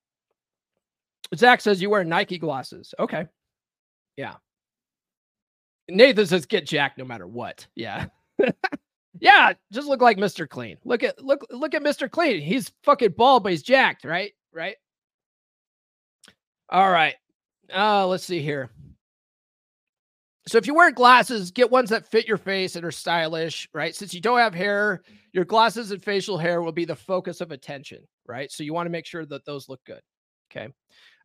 Zach says you wear nike glasses. Okay. Yeah Nathan says get Jack no matter what. Yeah. yeah, just look like Mr. Clean. Look at look look at Mr. Clean. He's fucking bald, but he's jacked, right? Right. All right. Uh, let's see here. So if you wear glasses, get ones that fit your face and are stylish, right? Since you don't have hair, your glasses and facial hair will be the focus of attention, right? So you want to make sure that those look good. Okay.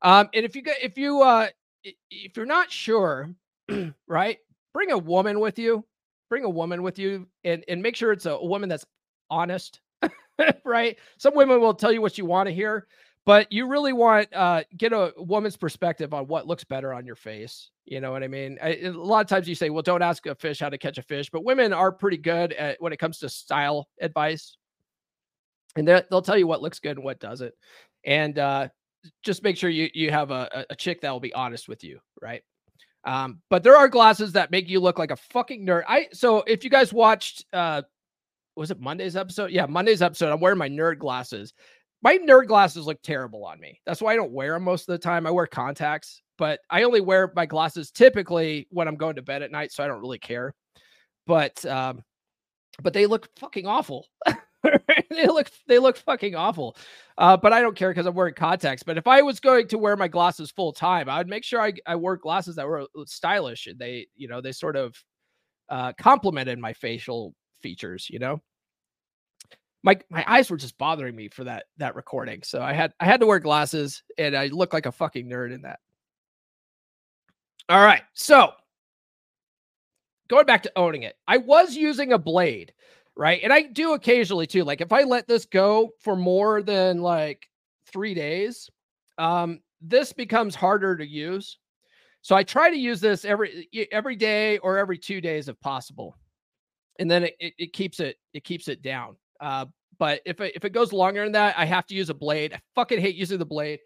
Um, and if you get if you uh if you're not sure, right? Bring a woman with you. Bring a woman with you and, and make sure it's a woman that's honest, right? Some women will tell you what you want to hear, but you really want uh get a woman's perspective on what looks better on your face you know what i mean I, a lot of times you say well don't ask a fish how to catch a fish but women are pretty good at when it comes to style advice and they'll tell you what looks good and what doesn't and uh just make sure you you have a, a chick that will be honest with you right um, but there are glasses that make you look like a fucking nerd. I so if you guys watched uh was it Monday's episode? Yeah, Monday's episode. I'm wearing my nerd glasses. My nerd glasses look terrible on me. That's why I don't wear them most of the time. I wear contacts, but I only wear my glasses typically when I'm going to bed at night, so I don't really care. But um, but they look fucking awful. they look they look fucking awful. Uh, but I don't care because I'm wearing contacts. But if I was going to wear my glasses full time, I would make sure I, I wore glasses that were uh, stylish and they, you know, they sort of uh, complemented my facial features, you know. My my eyes were just bothering me for that that recording. So I had I had to wear glasses and I look like a fucking nerd in that. All right. So going back to owning it. I was using a blade right? And I do occasionally too. Like if I let this go for more than like three days, um, this becomes harder to use. So I try to use this every every day or every two days if possible, and then it, it, it keeps it it keeps it down. Uh, but if it, if it goes longer than that, I have to use a blade. I fucking hate using the blade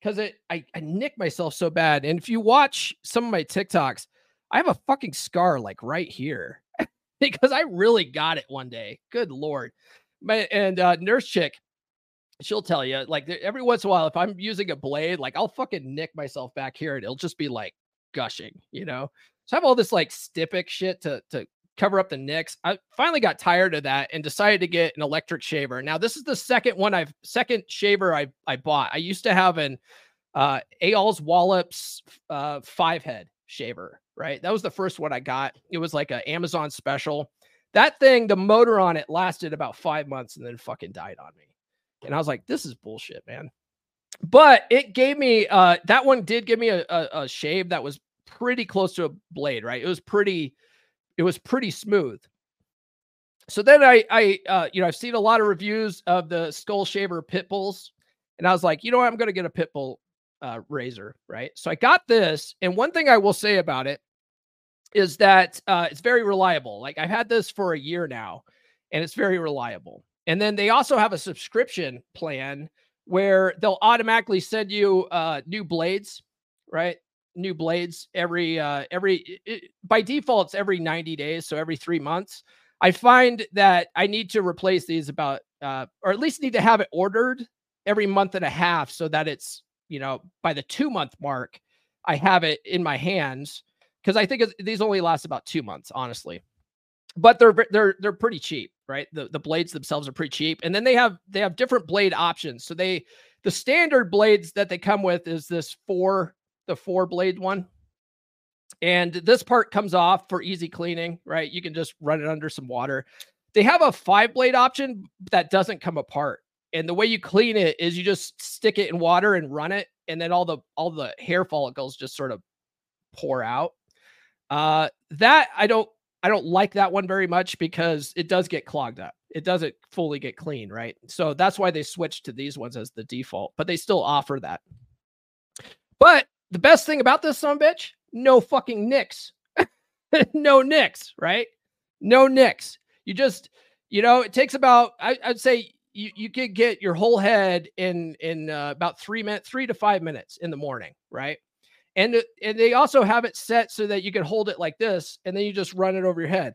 because it I, I nick myself so bad. And if you watch some of my TikToks, I have a fucking scar like right here because I really got it one day. Good lord. And uh, nurse chick, she'll tell you like every once in a while if I'm using a blade, like I'll fucking nick myself back here and it'll just be like gushing, you know. So I have all this like Styptic shit to to cover up the nicks. I finally got tired of that and decided to get an electric shaver. Now this is the second one I've second shaver I I bought. I used to have an uh Eyal's Wallops uh five head shaver, right? That was the first one I got. It was like an Amazon special. That thing, the motor on it lasted about five months and then fucking died on me. And I was like, this is bullshit, man. But it gave me uh that one did give me a, a, a shave that was pretty close to a blade, right? It was pretty, it was pretty smooth. So then I I uh you know I've seen a lot of reviews of the skull shaver pit bulls, and I was like, you know what, I'm gonna get a pit bull uh razor, right? So I got this, and one thing I will say about it is that uh it's very reliable. Like I've had this for a year now, and it's very reliable. And then they also have a subscription plan where they'll automatically send you uh, new blades, right? New blades every uh, every it, by default it's every 90 days, so every 3 months. I find that I need to replace these about uh, or at least need to have it ordered every month and a half so that it's, you know, by the 2 month mark I have it in my hands because I think these only last about 2 months, honestly. But they're they're they're pretty cheap right? The the blades themselves are pretty cheap. And then they have they have different blade options. So they the standard blades that they come with is this four the four blade one. And this part comes off for easy cleaning, right? You can just run it under some water. They have a five blade option that doesn't come apart. And the way you clean it is you just stick it in water and run it and then all the all the hair follicles just sort of pour out. Uh that I don't I don't like that one very much because it does get clogged up. It doesn't fully get clean, right? So that's why they switched to these ones as the default, but they still offer that. But the best thing about this son bitch, no fucking nicks. no nicks, right? No nicks. You just, you know, it takes about, I, would say you, you could get your whole head in in uh, about three minutes, three to five minutes in the morning, right? And, uh, and they also have it set so that you can hold it like this and then you just run it over your head.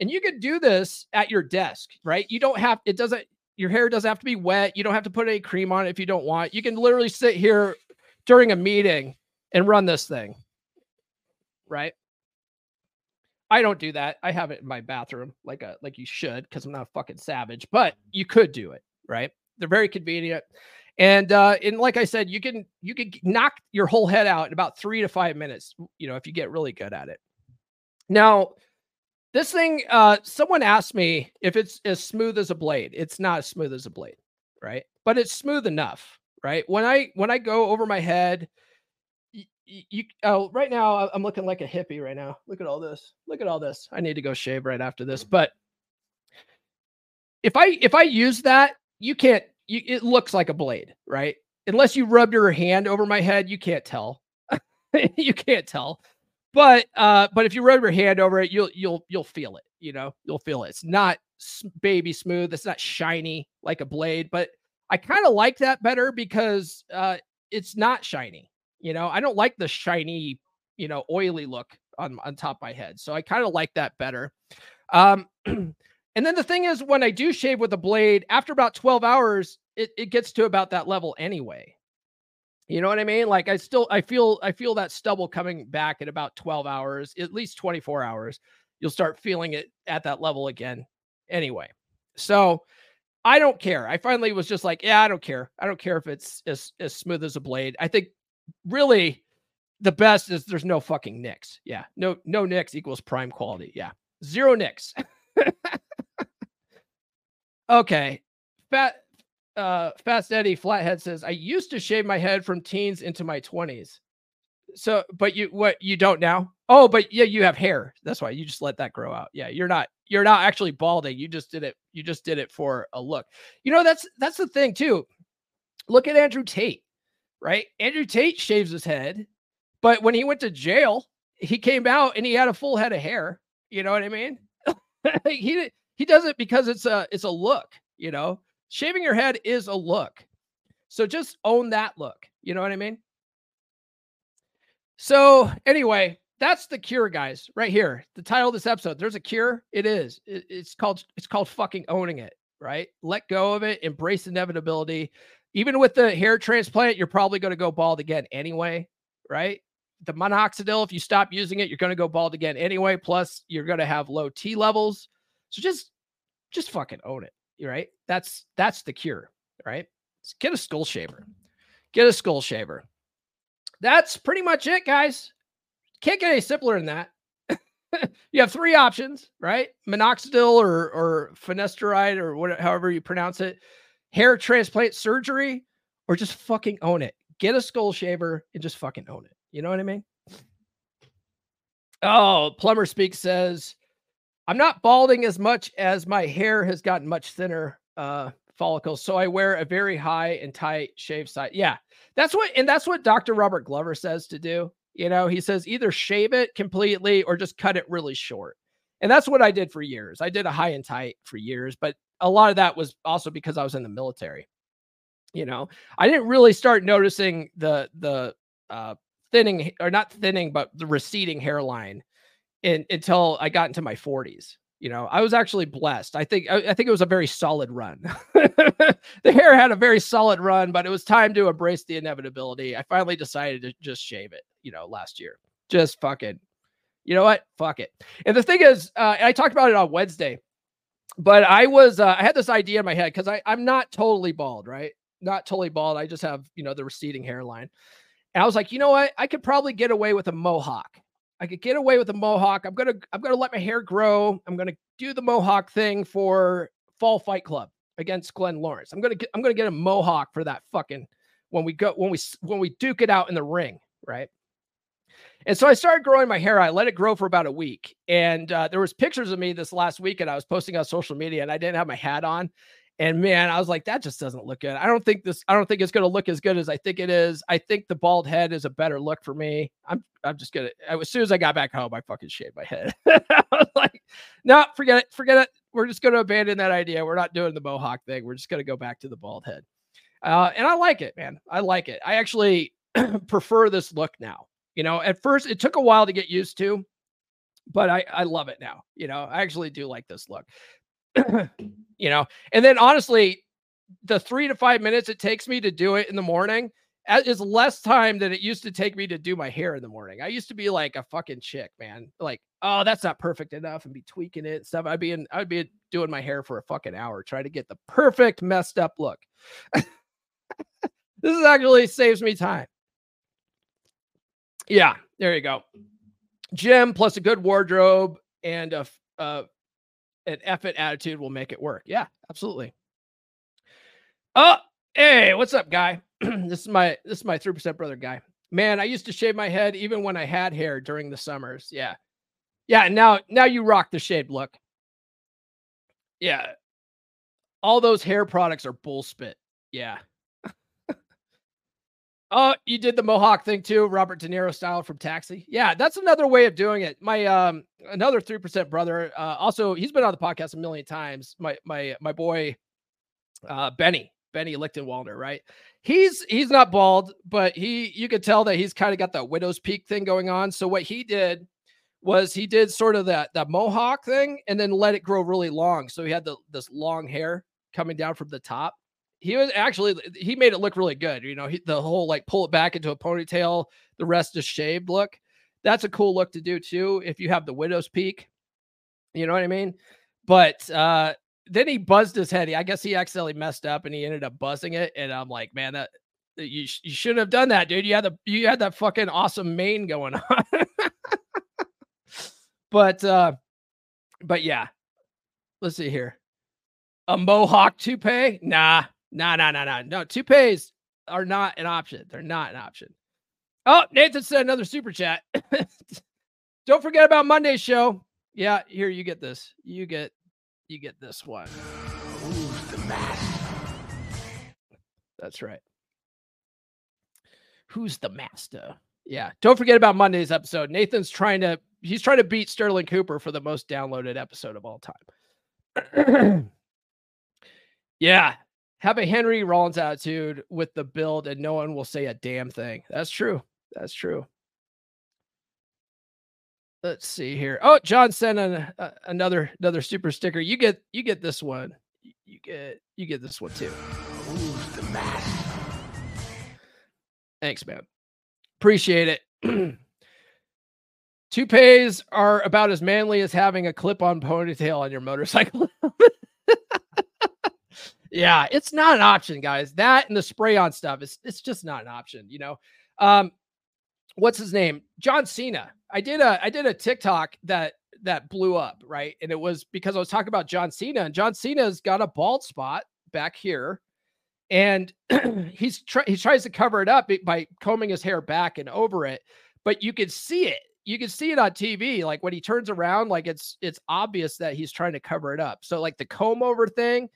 And you could do this at your desk, right? You don't have, it doesn't, your hair doesn't have to be wet. You don't have to put any cream on it if you don't want. You can literally sit here during a meeting and run this thing, right? I don't do that. I have it in my bathroom like a like you should because I'm not a fucking savage, but you could do it, right? They're very convenient. And uh, and like I said, you can you can knock your whole head out in about three to five minutes, you know, if you get really good at it. Now, this thing, uh, someone asked me if it's as smooth as a blade. It's not as smooth as a blade, right? But it's smooth enough, right? When I when I go over my head, you, you oh right now I'm looking like a hippie right now. Look at all this. Look at all this. I need to go shave right after this. But if I if I use that, you can't you, it looks like a blade, right? Unless you rub your hand over my head, you can't tell. you can't tell. But uh, but if you rub your hand over it, you'll you'll you'll feel it. You know, you'll feel it. It's not baby smooth. It's not shiny like a blade, but I kind of like that better because uh, it's not shiny. You know, I don't like the shiny, you know, oily look on on top of my head. So I kind of like that better. Um, And then the thing is, when I do shave with a blade, after about 12 hours, it, it gets to about that level anyway. You know what I mean? Like I still I feel I feel that stubble coming back at about 12 hours, at least 24 hours. You'll start feeling it at that level again. Anyway. So I don't care. I finally was just like, yeah, I don't care. I don't care if it's as, as smooth as a blade. I think really the best is there's no fucking nicks. Yeah. No, no nicks equals prime quality. Yeah. Zero nicks. Okay. Fat uh Fast Eddie Flathead says, I used to shave my head from teens into my 20s. So, but you what you don't now? Oh, but yeah, you have hair. That's why you just let that grow out. Yeah, you're not you're not actually balding. You just did it, you just did it for a look. You know, that's that's the thing too. Look at Andrew Tate, right? Andrew Tate shaves his head But when he went to jail, he came out and he had a full head of hair. You know what I mean? he he does it because it's a it's a look, you know. Shaving your head is a look. So just own that look. You know what I mean? So anyway, that's the cure, guys, right here. The title of this episode. There's a cure. It is. It's called it's called fucking owning it, right? Let go of it, embrace inevitability. Even with the hair transplant, you're probably going to go bald again anyway, right? The minoxidil, if you stop using it, you're going to go bald again anyway. Plus, you're going to have low T levels. So just just fucking own it, right? That's that's the cure, right? get a skull shaver. Get a skull shaver. That's pretty much it, guys. Can't get any simpler than that. you have three options, right? Minoxidil or or finasteride or whatever, however you pronounce it, hair transplant surgery, or just fucking own it. Get a skull shaver and just fucking own it. You know what I mean? Oh, Plumber Speak says, I'm not balding as much as my hair has gotten much thinner. Uh, follicles. So I wear a very high and tight shave side. Yeah, that's what, and that's what Dr. Robert Glover says to do. You know, he says either shave it completely or just cut it really short. And that's what I did for years. I did a high and tight for years, but a lot of that was also because I was in the military. You know, I didn't really start noticing the the uh, thinning or not thinning, but the receding hairline in, until I got into my 40s. You know, I was actually blessed. I think I, I think it was a very solid run. the hair had a very solid run, but it was time to embrace the inevitability. I finally decided to just shave it. You know, last year, just fucking. You know what? Fuck it. And the thing is, uh, I talked about it on Wednesday, but I was uh, I had this idea in my head because I I'm not totally bald, right? Not totally bald. I just have you know the receding hairline. And I was like, you know what? I could probably get away with a mohawk. I could get away with a mohawk. I'm gonna I'm gonna let my hair grow. I'm gonna do the mohawk thing for Fall Fight Club against Glenn Lawrence. I'm gonna get I'm gonna get a mohawk for that fucking when we go when we when we duke it out in the ring, right? And so I started growing my hair. I let it grow for about a week, and uh, there was pictures of me this last week, and I was posting on social media, and I didn't have my hat on, and man, I was like, that just doesn't look good. I don't think this, I don't think it's going to look as good as I think it is. I think the bald head is a better look for me. I'm, I'm just going to, as soon as I got back home, I fucking shaved my head. I was like, no, forget it. Forget it. We're just going to abandon that idea. We're not doing the mohawk thing. We're just going to go back to the bald head. Uh, and I like it, man. I like it. I actually prefer this look now. You know, at first it took a while to get used to, but I, I love it now. You know, I actually do like this look. you know, and then honestly, the three to five minutes it takes me to do it in the morning is less time than it used to take me to do my hair in the morning. I used to be like a fucking chick, man. Like, oh, that's not perfect enough, and be tweaking it and stuff. I'd be in, I'd be doing my hair for a fucking hour, trying to get the perfect messed up look. this is actually saves me time. Yeah, there you go. Gym plus a good wardrobe and a, a an effort attitude will make it work. Yeah, absolutely. Oh, hey, what's up, guy? this is my this is my three percent brother guy. Man, I used to shave my head even when I had hair during the summers. Yeah, yeah. Now now you rock the shaved look. Yeah, all those hair products are bull spit. Yeah, Oh, you did the Mohawk thing too, Robert De Niro style from Taxi. Yeah, that's another way of doing it. My um another 3% brother, uh also he's been on the podcast a million times. My my my boy uh Benny, Benny Lichtenwalder, right? He's he's not bald, but he you could tell that he's kind of got that widow's peak thing going on. So what he did was he did sort of that that mohawk thing and then let it grow really long. So he had the this long hair coming down from the top he was actually he made it look really good. You know, he, the whole like pull it back into a ponytail, the rest is shaved look. That's a cool look to do too if you have the widow's peak. You know what I mean? But uh then he buzzed his head. I guess he accidentally messed up and he ended up buzzing it. And I'm like, man, that you you shouldn't have done that, dude. You had the you had that fucking awesome mane going on. but uh but yeah. Let's see here. A mohawk toupee? Nah, no, no, no, no, no. Toupees are not an option. They're not an option. Oh, Nathan said another super chat. Don't forget about Monday's show. Yeah, here you get this. You get you get this one. Who's the master? That's right. Who's the master? Yeah. Don't forget about Monday's episode. Nathan's trying to he's trying to beat Sterling Cooper for the most downloaded episode of all time. yeah. Have a Henry Rollins attitude with the build, and no one will say a damn thing. That's true. That's true. Let's see here. Oh, John sent an, uh, another another super sticker. You get you get this one. You get you get this one too. Who's the mask? Thanks, man. Appreciate it. Toupees are about as manly as having a clip-on ponytail on your motorcycle. yeah, it's not an option, guys. That and the spray-on stuff is it's just not an option, you know. Um, what's his name? John Cena. I did a I did a TikTok that that blew up, right? And it was because I was talking about John Cena, and John Cena's got a bald spot back here, and he's try, he tries to cover it up by combing his hair back and over it, but you can see it. You can see it on TV, like when he turns around, like it's it's obvious that he's trying to cover it up. So like the comb over thing,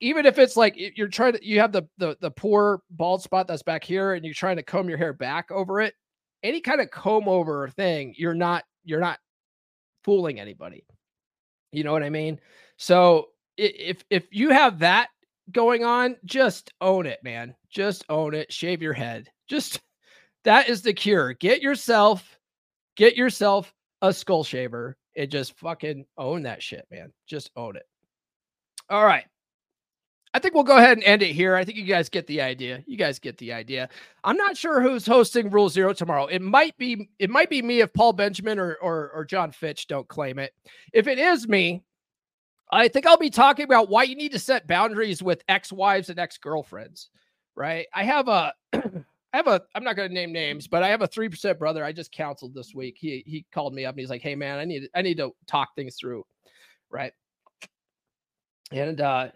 even if it's like you're trying to you have the the the poor bald spot that's back here, and you're trying to comb your hair back over it, any kind of comb over thing, you're not you're not fooling anybody. You know what I mean? So if if you have that going on, just own it, man. Just own it. Shave your head. Just that is the cure. Get yourself get yourself a skull shaver and just fucking own that shit, man. Just own it. All right. I think we'll go ahead and end it here. I think you guys get the idea. You guys get the idea. I'm not sure who's hosting Rule Zero tomorrow. It might be it might be me if Paul Benjamin or or, or Jon Fitch don't claim it. If it is me, I think I'll be talking about why you need to set boundaries with ex-wives and ex-girlfriends. Right? I have a I have a I'm not going to name names, but I have a 3% brother I just counseled this week. He he called me up and he's like, "Hey man, I need I need to talk things through." Right? And uh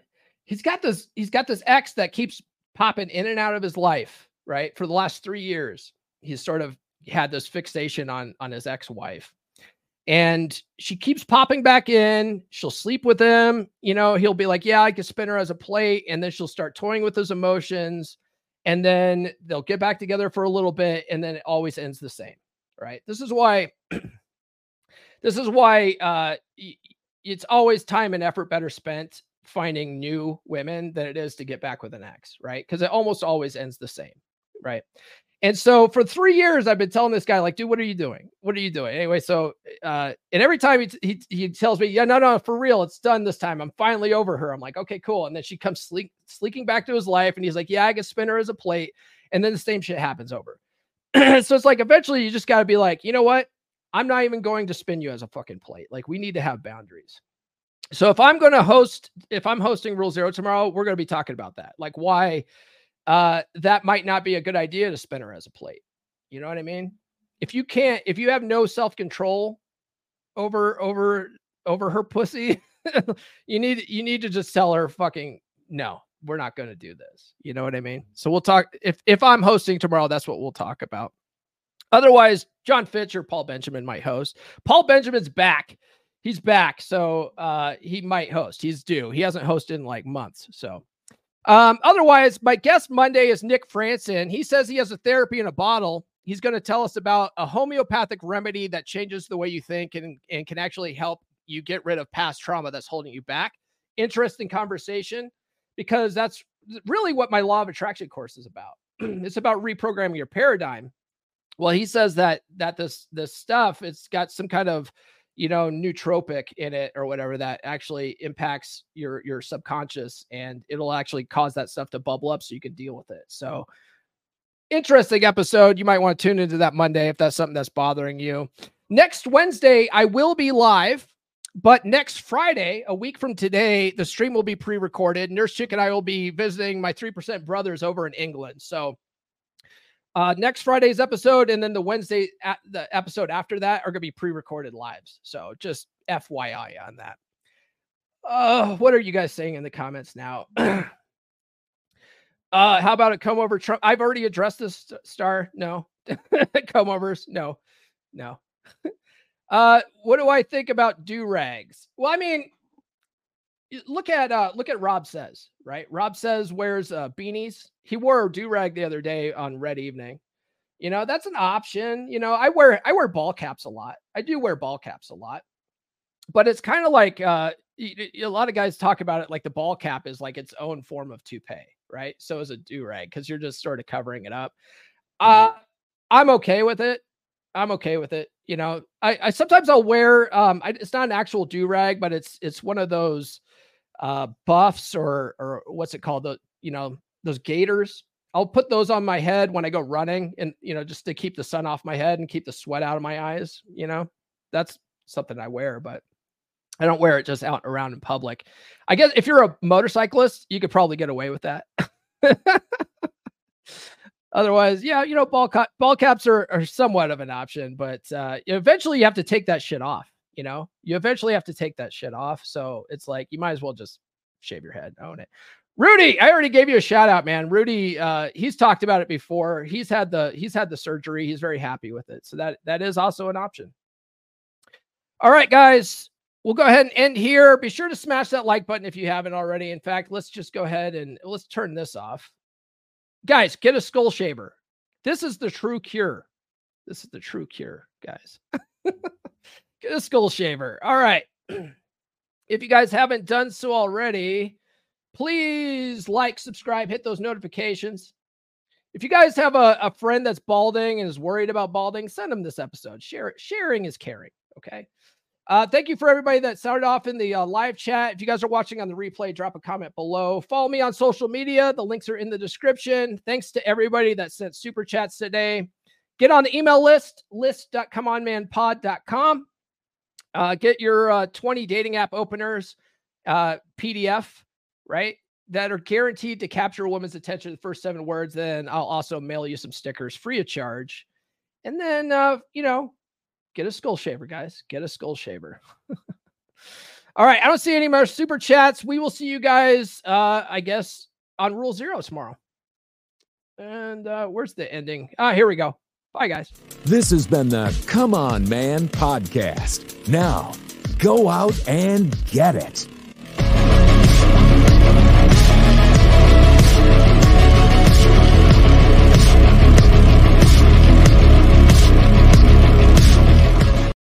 he's got this he's got this ex that keeps popping in and out of his life right? For the last three years he's sort of had this fixation on on his ex-wife. And she keeps popping back in she'll sleep with him you know he'll be like yeah i can spin her as a plate and then she'll start toying with his emotions and then they'll get back together for a little bit and then it always ends the same right? This is why this is why uh it's always time and effort better spent finding new women than it is to get back with an ex, right? Because it almost always ends the same, right? And so for three years, I've been telling this guy, like, dude, what are you doing? What are you doing? Anyway, so uh, and every time he, he he tells me, yeah, no, no, for real, it's done this time. I'm finally over her. I'm like, okay, cool. And then she comes sleek, sleeking back to his life, and he's like, yeah, I can spin her as a plate. And then the same shit happens over. so it's like eventually you just got to be like, you know what? I'm not even going to spin you as a fucking plate. Like we need to have boundaries. So if I'm going to host, if I'm hosting Rule Zero tomorrow, we're going to be talking about that, like why uh, that might not be a good idea to spin her as a plate. You know what I mean? If you can't, if you have no self control over over over her pussy, you need you need to just tell her fucking no, we're not going to do this. You know what I mean? So we'll talk. If if I'm hosting tomorrow, that's what we'll talk about. Otherwise, Jon Fitch or Paul Benjamin might host. Paul Benjamin's back he's back, so uh, he might host. He's due. He hasn't hosted in like months. So, um, otherwise, my guest Monday is Nick Franson. He says he has a therapy in a bottle. He's going to tell us about a homeopathic remedy that changes the way you think and, and can actually help you get rid of past trauma that's holding you back. Interesting conversation because that's really what my law of attraction course is about. it's about reprogramming your paradigm. Well, he says that that this this stuff it's got some kind of you know nootropic in it or whatever that actually impacts your your subconscious and it'll actually cause that stuff to bubble up so you can deal with it. So interesting episode. You might want to tune into that monday if that's something that's bothering you. Next wednesday i will be live but next friday a week from today the stream will be pre-recorded. Nurse chick and i will be visiting my 3% brothers over in england. So uh, next Friday's episode and then the Wednesday at the episode after that are going to be pre-recorded lives. So just FYI on that. Uh, what are you guys saying in the comments now? uh, how about it come over Trump? I've already addressed this star. No, come overs. No, no. uh, what do I think about do rags? Well, I mean, look at uh look at Rob says, right? Rob says wears uh beanies. He wore a do rag the other day on Red Evening. You know, that's an option. You know, I wear I wear ball caps a lot. I do wear ball caps a lot. But it's kind of like uh a lot of guys talk about it like the ball cap is like its own form of toupee, right? So is a do rag because you're just sort of covering it up. Uh, I'm okay with it. I'm okay with it. You know, I, I sometimes I'll wear um, I, it's not an actual do rag, but it's it's one of those uh buffs or or what's it called? The you know those gaiters. I'll put those on my head when I go running, and you know just to keep the sun off my head and keep the sweat out of my eyes. You know, that's something I wear, but I don't wear it just out around in public. I guess if you're a motorcyclist, you could probably get away with that. Otherwise, yeah, you know, ball cap ball caps are, are somewhat of an option, but uh, eventually you have to take that shit off. You know, you eventually have to take that shit off. So it's like you might as well just shave your head, own it. Rudy, I already gave you a shout out, man. Rudy, uh, he's talked about it before. He's had the he's had the surgery. He's very happy with it. So that that is also an option. All right, guys we'll go ahead and end here. Be sure to smash that like button if you haven't already. In fact, let's just go ahead and let's turn this off. Guys, get a skull shaver. This is the true cure. This is the true cure, guys. get a skull shaver. All right. if you guys haven't done so already, please like, subscribe, hit those notifications. If you guys have a, a friend that's balding and is worried about balding, send them this episode. Share. Sharing is caring. Okay. Uh, thank you for everybody that started off in the uh, live chat. If you guys are watching on the replay, drop a comment below. Follow me on social media. The links are in the description. Thanks to everybody that sent super chats today. Get on the email list, list.comeonmanpod.com. Uh, get your uh, 20 dating app openers uh, PDF, right? That are guaranteed to capture a woman's attention the first seven words. Then I'll also mail you some stickers free of charge. And then, uh, you know, Get a skull shaver, guys. Get a skull shaver. All right. I don't see any more super chats. We will see you guys, uh, I guess, on Rule Zero tomorrow. And uh, where's the ending? Ah, here we go. Bye, guys. This has been the Come On Man podcast. Now, go out and get it.